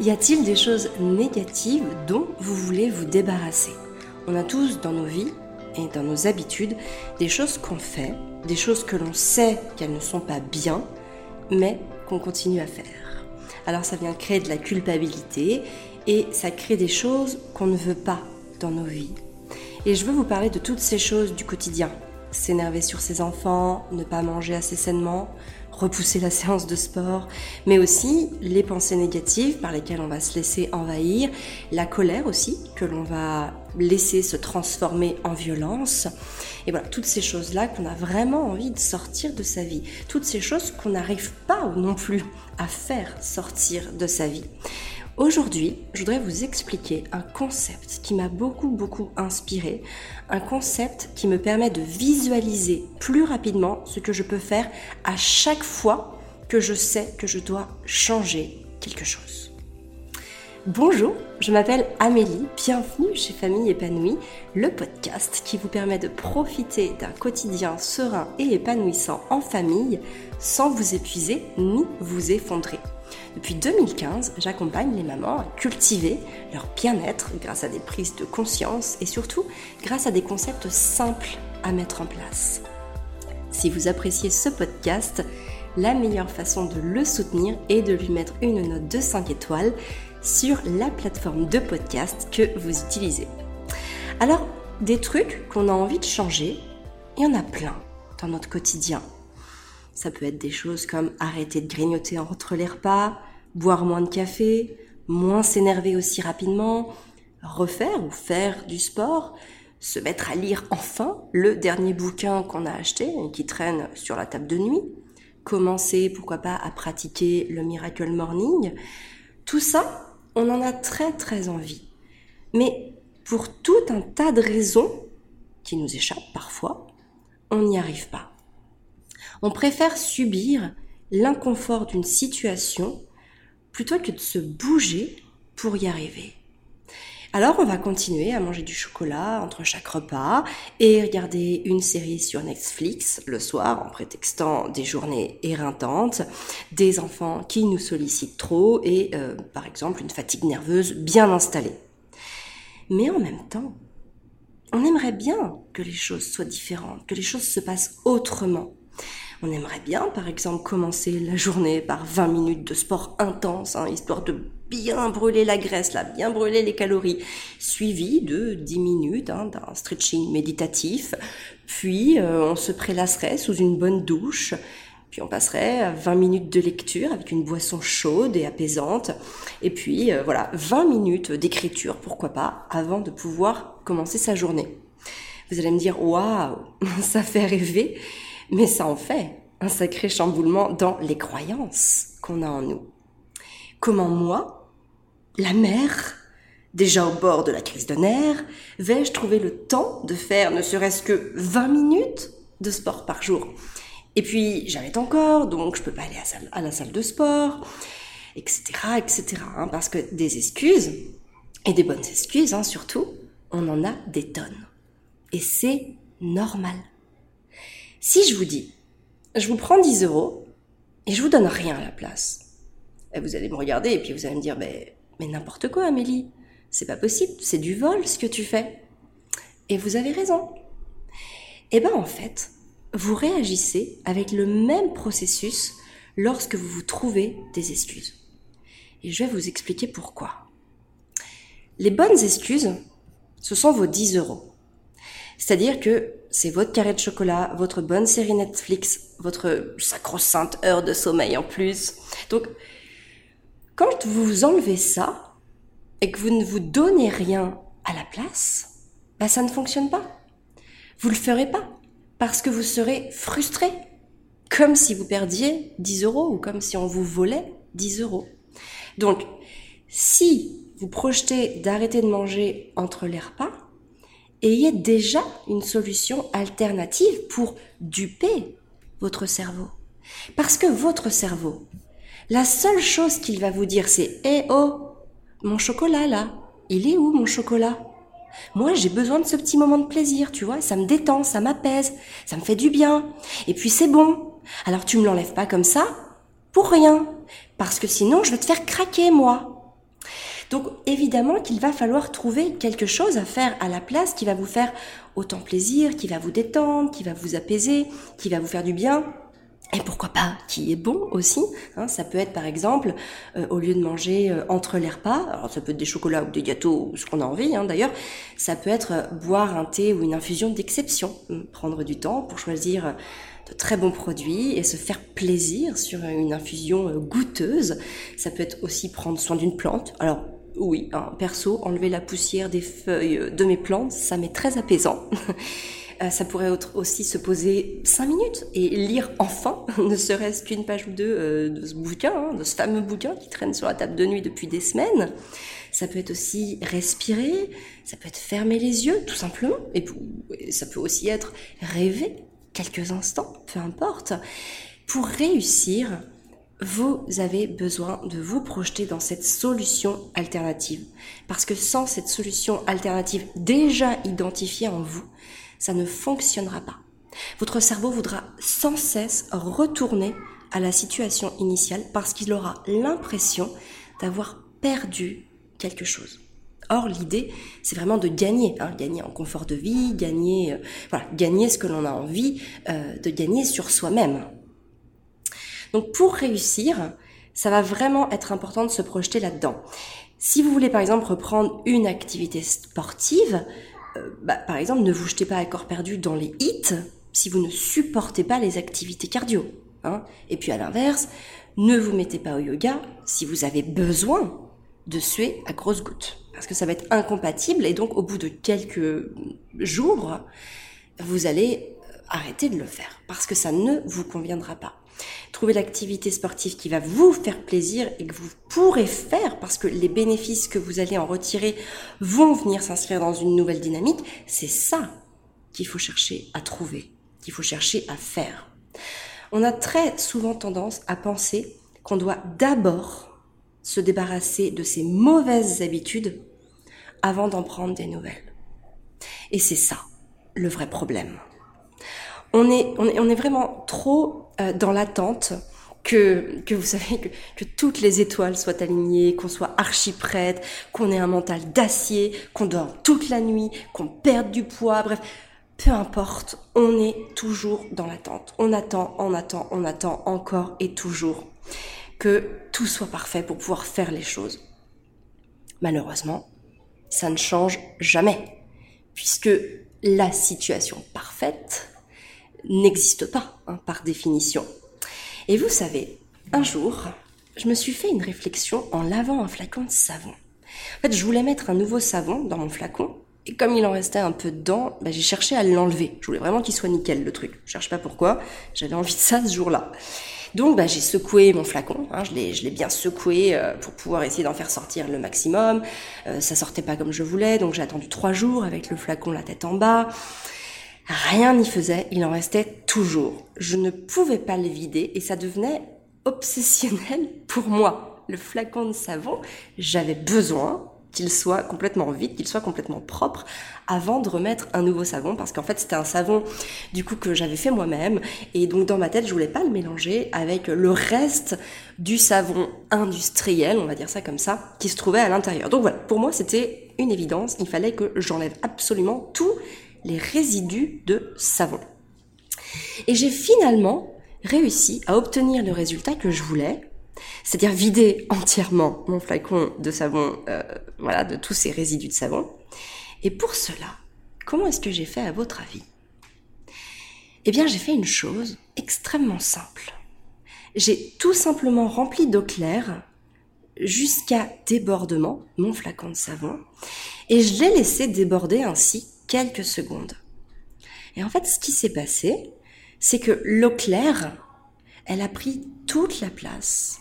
Y a-t-il des choses négatives dont vous voulez vous débarrasser? On a tous dans nos vies et dans nos habitudes des choses qu'on fait, des choses que l'on sait qu'elles ne sont pas bien, mais qu'on continue à faire. Alors ça vient créer de la culpabilité et ça crée des choses qu'on ne veut pas dans nos vies. Et je veux vous parler de toutes ces choses du quotidien. S'énerver sur ses enfants, ne pas manger assez sainement, repousser la séance de sport, mais aussi les pensées négatives par lesquelles on va se laisser envahir, la colère aussi que l'on va laisser se transformer en violence. Et voilà, toutes ces choses-là qu'on a vraiment envie de sortir de sa vie, toutes ces choses qu'on n'arrive pas non plus à faire sortir de sa vie. Aujourd'hui, je voudrais vous expliquer un concept qui m'a beaucoup beaucoup inspiré, un concept qui me permet de visualiser plus rapidement ce que je peux faire à chaque fois que je sais que je dois changer quelque chose. Bonjour, je m'appelle Amélie, bienvenue chez Famille épanouie, le podcast qui vous permet de profiter d'un quotidien serein et épanouissant en famille sans vous épuiser ni vous effondrer. Depuis 2015, j'accompagne les mamans à cultiver leur bien-être grâce à des prises de conscience et surtout grâce à des concepts simples à mettre en place. Si vous appréciez ce podcast, la meilleure façon de le soutenir est de lui mettre une note de 5 étoiles sur la plateforme de podcast que vous utilisez. Alors, des trucs qu'on a envie de changer, il y en a plein dans notre quotidien. Ça peut être des choses comme arrêter de grignoter entre les repas, boire moins de café, moins s'énerver aussi rapidement, refaire ou faire du sport, se mettre à lire enfin le dernier bouquin qu'on a acheté et qui traîne sur la table de nuit, commencer pourquoi pas à pratiquer le Miracle Morning. Tout ça, on en a très très envie. Mais pour tout un tas de raisons qui nous échappent parfois, on n'y arrive pas. On préfère subir l'inconfort d'une situation plutôt que de se bouger pour y arriver. Alors on va continuer à manger du chocolat entre chaque repas et regarder une série sur Netflix le soir en prétextant des journées éreintantes, des enfants qui nous sollicitent trop et euh, par exemple une fatigue nerveuse bien installée. Mais en même temps, on aimerait bien que les choses soient différentes, que les choses se passent autrement. On aimerait bien, par exemple, commencer la journée par 20 minutes de sport intense, hein, histoire de bien brûler la graisse, là, bien brûler les calories, suivi de 10 minutes hein, d'un stretching méditatif, puis euh, on se prélasserait sous une bonne douche, puis on passerait à 20 minutes de lecture avec une boisson chaude et apaisante, et puis euh, voilà, 20 minutes d'écriture, pourquoi pas, avant de pouvoir commencer sa journée. Vous allez me dire, waouh, ça fait rêver. Mais ça en fait un sacré chamboulement dans les croyances qu'on a en nous. Comment moi, la mère, déjà au bord de la crise de nerfs, vais-je trouver le temps de faire ne serait-ce que 20 minutes de sport par jour? Et puis, j'arrête encore, donc je peux pas aller à, la salle de sport, etc., etc. Hein, parce que des excuses, et des bonnes excuses hein, surtout, on en a des tonnes. Et c'est normal. Si je vous dis, je vous prends 10 euros et je vous donne rien à la place, et vous allez me regarder et puis vous allez me dire, mais, mais n'importe quoi, Amélie, c'est pas possible, c'est du vol ce que tu fais. Et vous avez raison. Eh ben en fait, vous réagissez avec le même processus lorsque vous vous trouvez des excuses. Et je vais vous expliquer pourquoi. Les bonnes excuses, ce sont vos 10 euros. C'est-à-dire que c'est votre carré de chocolat, votre bonne série Netflix, votre sacro-sainte heure de sommeil en plus. Donc, quand vous enlevez ça et que vous ne vous donnez rien à la place, bah ça ne fonctionne pas. Vous le ferez pas parce que vous serez frustré, comme si vous perdiez 10 euros ou comme si on vous volait 10 euros. Donc, si vous projetez d'arrêter de manger entre les repas, ayez déjà une solution alternative pour duper votre cerveau. Parce que votre cerveau, la seule chose qu'il va vous dire, c'est Eh oh, mon chocolat là, il est où mon chocolat? Moi, j'ai besoin de ce petit moment de plaisir, tu vois, ça me détend, ça m'apaise, ça me fait du bien. Et puis c'est bon. Alors tu me l'enlèves pas comme ça pour rien. Parce que sinon, je vais te faire craquer, moi. Donc évidemment qu'il va falloir trouver quelque chose à faire à la place qui va vous faire autant plaisir, qui va vous détendre, qui va vous apaiser, qui va vous faire du bien et pourquoi pas qui est bon aussi. Hein, ça peut être par exemple, euh, au lieu de manger euh, entre les repas, alors ça peut être des chocolats ou des gâteaux ou ce qu'on a envie hein, d'ailleurs, ça peut être euh, boire un thé ou une infusion d'exception, hum, prendre du temps pour choisir de très bons produits et se faire plaisir sur une infusion goûteuse. Ça peut être aussi prendre soin d'une plante. Alors oui, hein, perso, enlever la poussière des feuilles de mes plantes, ça m'est très apaisant. Euh, ça pourrait aussi se poser cinq minutes et lire enfin, ne serait-ce qu'une page ou deux euh, de ce bouquin, hein, de ce fameux bouquin qui traîne sur la table de nuit depuis des semaines. Ça peut être aussi respirer, ça peut être fermer les yeux, tout simplement. Et ça peut aussi être rêver quelques instants, peu importe. Pour réussir, vous avez besoin de vous projeter dans cette solution alternative. Parce que sans cette solution alternative déjà identifiée en vous, ça ne fonctionnera pas. Votre cerveau voudra sans cesse retourner à la situation initiale parce qu'il aura l'impression d'avoir perdu quelque chose. Or, l'idée, c'est vraiment de gagner, hein, gagner en confort de vie, gagner, euh, voilà, gagner ce que l'on a envie euh, de gagner sur soi-même. Donc, pour réussir, ça va vraiment être important de se projeter là-dedans. Si vous voulez, par exemple, reprendre une activité sportive, euh, bah, par exemple, ne vous jetez pas à corps perdu dans les hits si vous ne supportez pas les activités cardio. Hein. Et puis à l'inverse, ne vous mettez pas au yoga si vous avez besoin de suer à grosses gouttes. Parce que ça va être incompatible et donc au bout de quelques jours, vous allez arrêter de le faire parce que ça ne vous conviendra pas. Trouvez l'activité sportive qui va vous faire plaisir et que vous pourrez faire parce que les bénéfices que vous allez en retirer vont venir s'inscrire dans une nouvelle dynamique. C'est ça qu'il faut chercher à trouver, qu'il faut chercher à faire. On a très souvent tendance à penser qu'on doit d'abord se débarrasser de ces mauvaises habitudes avant d'en prendre des nouvelles. Et c'est ça le vrai problème on est, on est, vraiment trop euh, dans l'attente que, que vous savez que, que, toutes les étoiles soient alignées, qu'on soit archi prête, qu'on ait un mental d'acier, qu'on dort toute la nuit, qu'on perde du poids, bref, peu importe, on est toujours dans l'attente. On attend, on attend, on attend encore et toujours que tout soit parfait pour pouvoir faire les choses. Malheureusement, ça ne change jamais, puisque la situation parfaite, n'existe pas, hein, par définition. Et vous savez, un jour, je me suis fait une réflexion en lavant un flacon de savon. En fait, je voulais mettre un nouveau savon dans mon flacon, et comme il en restait un peu dedans, bah, j'ai cherché à l'enlever. Je voulais vraiment qu'il soit nickel, le truc. Je cherche pas pourquoi, j'avais envie de ça ce jour-là. Donc bah, j'ai secoué mon flacon, hein, je l'ai bien secoué euh, pour pouvoir essayer d'en faire sortir le maximum. Euh, ça sortait pas comme je voulais, donc j'ai attendu trois jours avec le flacon la tête en bas. Rien n'y faisait, il en restait toujours. Je ne pouvais pas le vider et ça devenait obsessionnel pour moi. Le flacon de savon, j'avais besoin qu'il soit complètement vide, qu'il soit complètement propre avant de remettre un nouveau savon parce qu'en fait c'était un savon du coup que j'avais fait moi-même et donc dans ma tête je voulais pas le mélanger avec le reste du savon industriel, on va dire ça comme ça, qui se trouvait à l'intérieur. Donc voilà, pour moi c'était une évidence, il fallait que j'enlève absolument tout les résidus de savon. Et j'ai finalement réussi à obtenir le résultat que je voulais, c'est-à-dire vider entièrement mon flacon de savon, euh, voilà, de tous ces résidus de savon. Et pour cela, comment est-ce que j'ai fait à votre avis? Eh bien, j'ai fait une chose extrêmement simple. J'ai tout simplement rempli d'eau claire jusqu'à débordement mon flacon de savon et je l'ai laissé déborder ainsi quelques secondes. Et en fait, ce qui s'est passé, c'est que l'eau claire, elle a pris toute la place.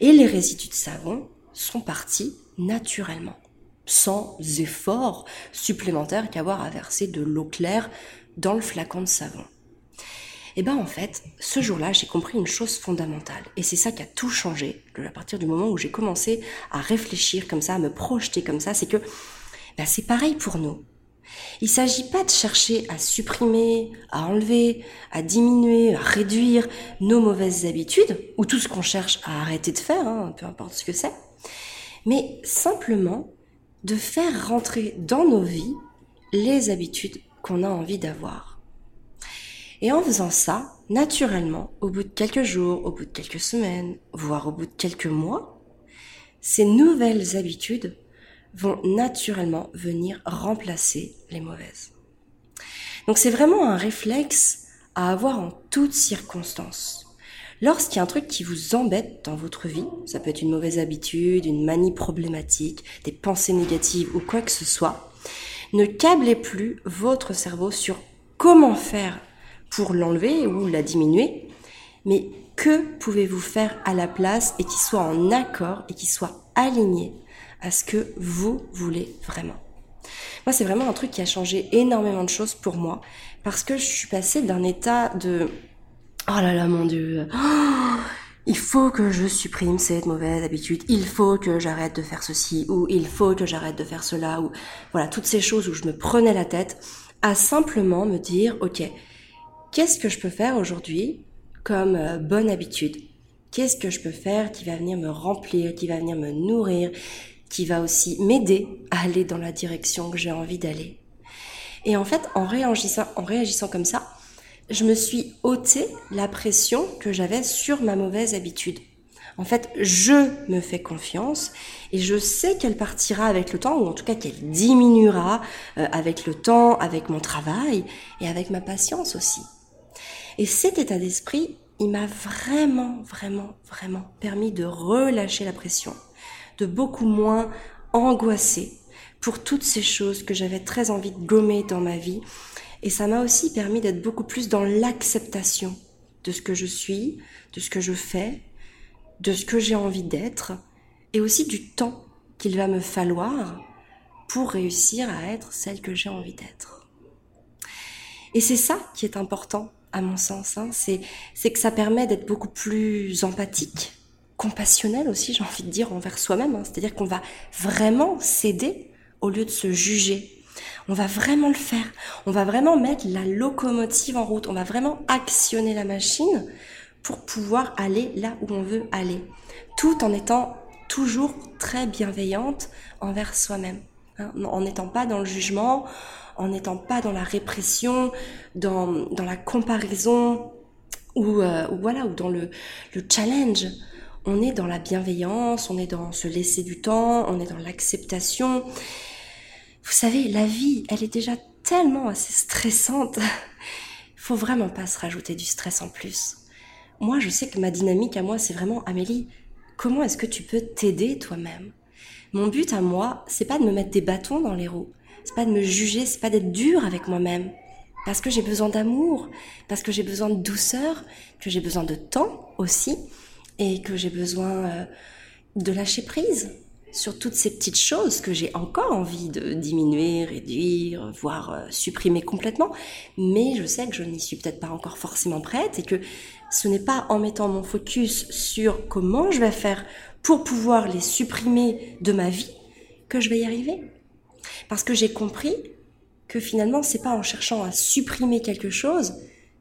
Et les résidus de savon sont partis naturellement, sans effort supplémentaire qu'avoir à verser de l'eau claire dans le flacon de savon. Et ben en fait, ce jour-là, j'ai compris une chose fondamentale. Et c'est ça qui a tout changé à partir du moment où j'ai commencé à réfléchir comme ça, à me projeter comme ça. C'est que ben, c'est pareil pour nous. Il ne s'agit pas de chercher à supprimer, à enlever, à diminuer, à réduire nos mauvaises habitudes, ou tout ce qu'on cherche à arrêter de faire, hein, peu importe ce que c'est, mais simplement de faire rentrer dans nos vies les habitudes qu'on a envie d'avoir. Et en faisant ça, naturellement, au bout de quelques jours, au bout de quelques semaines, voire au bout de quelques mois, ces nouvelles habitudes vont naturellement venir remplacer les mauvaises. Donc c'est vraiment un réflexe à avoir en toutes circonstances. Lorsqu'il y a un truc qui vous embête dans votre vie, ça peut être une mauvaise habitude, une manie problématique, des pensées négatives ou quoi que ce soit, ne câblez plus votre cerveau sur comment faire pour l'enlever ou la diminuer, mais que pouvez-vous faire à la place et qui soit en accord et qui soit aligné à ce que vous voulez vraiment. Moi, c'est vraiment un truc qui a changé énormément de choses pour moi parce que je suis passée d'un état de oh là là mon dieu, il faut que je supprime cette mauvaise habitude, il faut que j'arrête de faire ceci ou il faut que j'arrête de faire cela ou voilà toutes ces choses où je me prenais la tête à simplement me dire ok qu'est-ce que je peux faire aujourd'hui comme euh, bonne habitude? Qu'est-ce que je peux faire qui va venir me remplir, qui va venir me nourrir, qui va aussi m'aider à aller dans la direction que j'ai envie d'aller Et en fait, en réagissant, comme ça, je me suis ôté la pression que j'avais sur ma mauvaise habitude. En fait, je me fais confiance et je sais qu'elle partira avec le temps, ou en tout cas qu'elle diminuera euh, avec le temps, avec mon travail et avec ma patience aussi. Et cet état d'esprit, il m'a vraiment, vraiment, vraiment permis de relâcher la pression, de beaucoup moins angoisser pour toutes ces choses que j'avais très envie de gommer dans ma vie. Et ça m'a aussi permis d'être beaucoup plus dans l'acceptation de ce que je suis, de ce que je fais, de ce que j'ai envie d'être, et aussi du temps qu'il va me falloir pour réussir à être celle que j'ai envie d'être. Et c'est ça qui est important à mon sens. Hein. C'est que ça permet d'être beaucoup plus empathique, compassionnel aussi, j'ai envie de dire, envers soi-même. Hein. C'est-à-dire qu'on va vraiment s'aider au lieu de se juger. On va vraiment le faire. On va vraiment mettre la locomotive en route. On va vraiment actionner la machine pour pouvoir aller là où on veut aller. Tout en étant toujours très bienveillante envers soi-même. Hein. en n'étant pas dans le jugement, en n'étant pas dans la répression, dans, dans la comparaison ou, euh, voilà ou dans le, le challenge. On est dans la bienveillance, on est dans se laisser du temps, on est dans l'acceptation. Vous savez, la vie, elle est déjà tellement assez stressante. Faut vraiment pas se rajouter du stress en plus. Moi, je sais que ma dynamique à moi, c'est vraiment Amélie, comment est-ce que tu peux t'aider toi-même? Mon but à moi, c'est pas de me mettre des bâtons dans les roues c'est pas de me juger, c'est pas d'être dur avec moi-même. Parce que j'ai besoin d'amour, parce que j'ai besoin de douceur, que j'ai besoin de temps aussi, et que j'ai besoin euh, de lâcher prise sur toutes ces petites choses que j'ai encore envie de diminuer, réduire, voire euh, supprimer complètement. Mais je sais que je n'y suis peut-être pas encore forcément prête et que ce n'est pas en mettant mon focus sur comment je vais faire pour pouvoir les supprimer de ma vie que je vais y arriver. Parce que j'ai compris que finalement, c'est pas en cherchant à supprimer quelque chose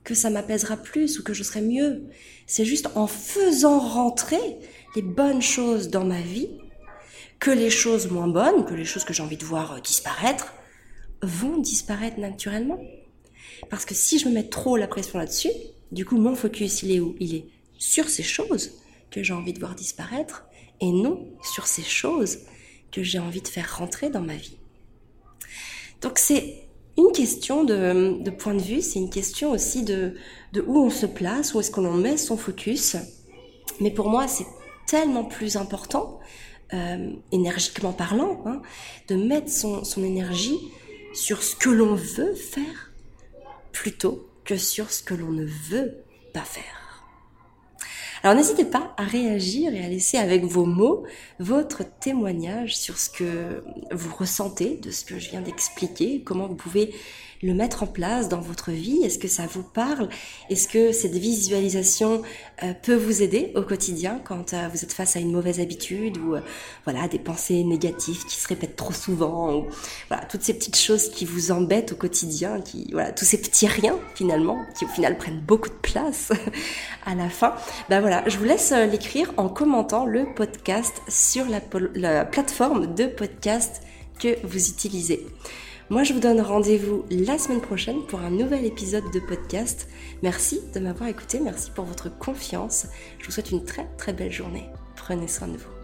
que ça m'apaisera plus ou que je serai mieux. C'est juste en faisant rentrer les bonnes choses dans ma vie que les choses moins bonnes, que les choses que j'ai envie de voir disparaître, vont disparaître naturellement. Parce que si je me mets trop la pression là-dessus, du coup, mon focus, il est où? Il est sur ces choses que j'ai envie de voir disparaître et non sur ces choses que j'ai envie de faire rentrer dans ma vie. Donc c'est une question de, point de vue, c'est une question aussi de, où on se place, où est-ce qu'on met son focus. Mais pour moi, c'est tellement plus important, euh, énergiquement parlant, hein, de mettre son, son énergie sur ce que l'on veut faire plutôt que sur ce que l'on ne veut pas faire. Alors n'hésitez pas à réagir et à laisser avec vos mots votre témoignage sur ce que vous ressentez de ce que je viens d'expliquer, comment vous pouvez le mettre en place dans votre vie? Est-ce que ça vous parle? Est-ce que cette visualisation euh, peut vous aider au quotidien quand euh, vous êtes face à une mauvaise habitude ou voilà des pensées négatives qui se répètent trop souvent ou voilà toutes ces petites choses qui vous embêtent au quotidien, qui voilà tous ces petits riens finalement qui au final prennent beaucoup de place à la fin? Ben voilà, je vous laisse l'écrire en commentant le podcast sur la plateforme de podcast que vous utilisez. Moi, je vous donne rendez-vous la semaine prochaine pour un nouvel épisode de podcast. Merci de m'avoir écouté, merci pour votre confiance. Je vous souhaite une très très belle journée. Prenez soin de vous.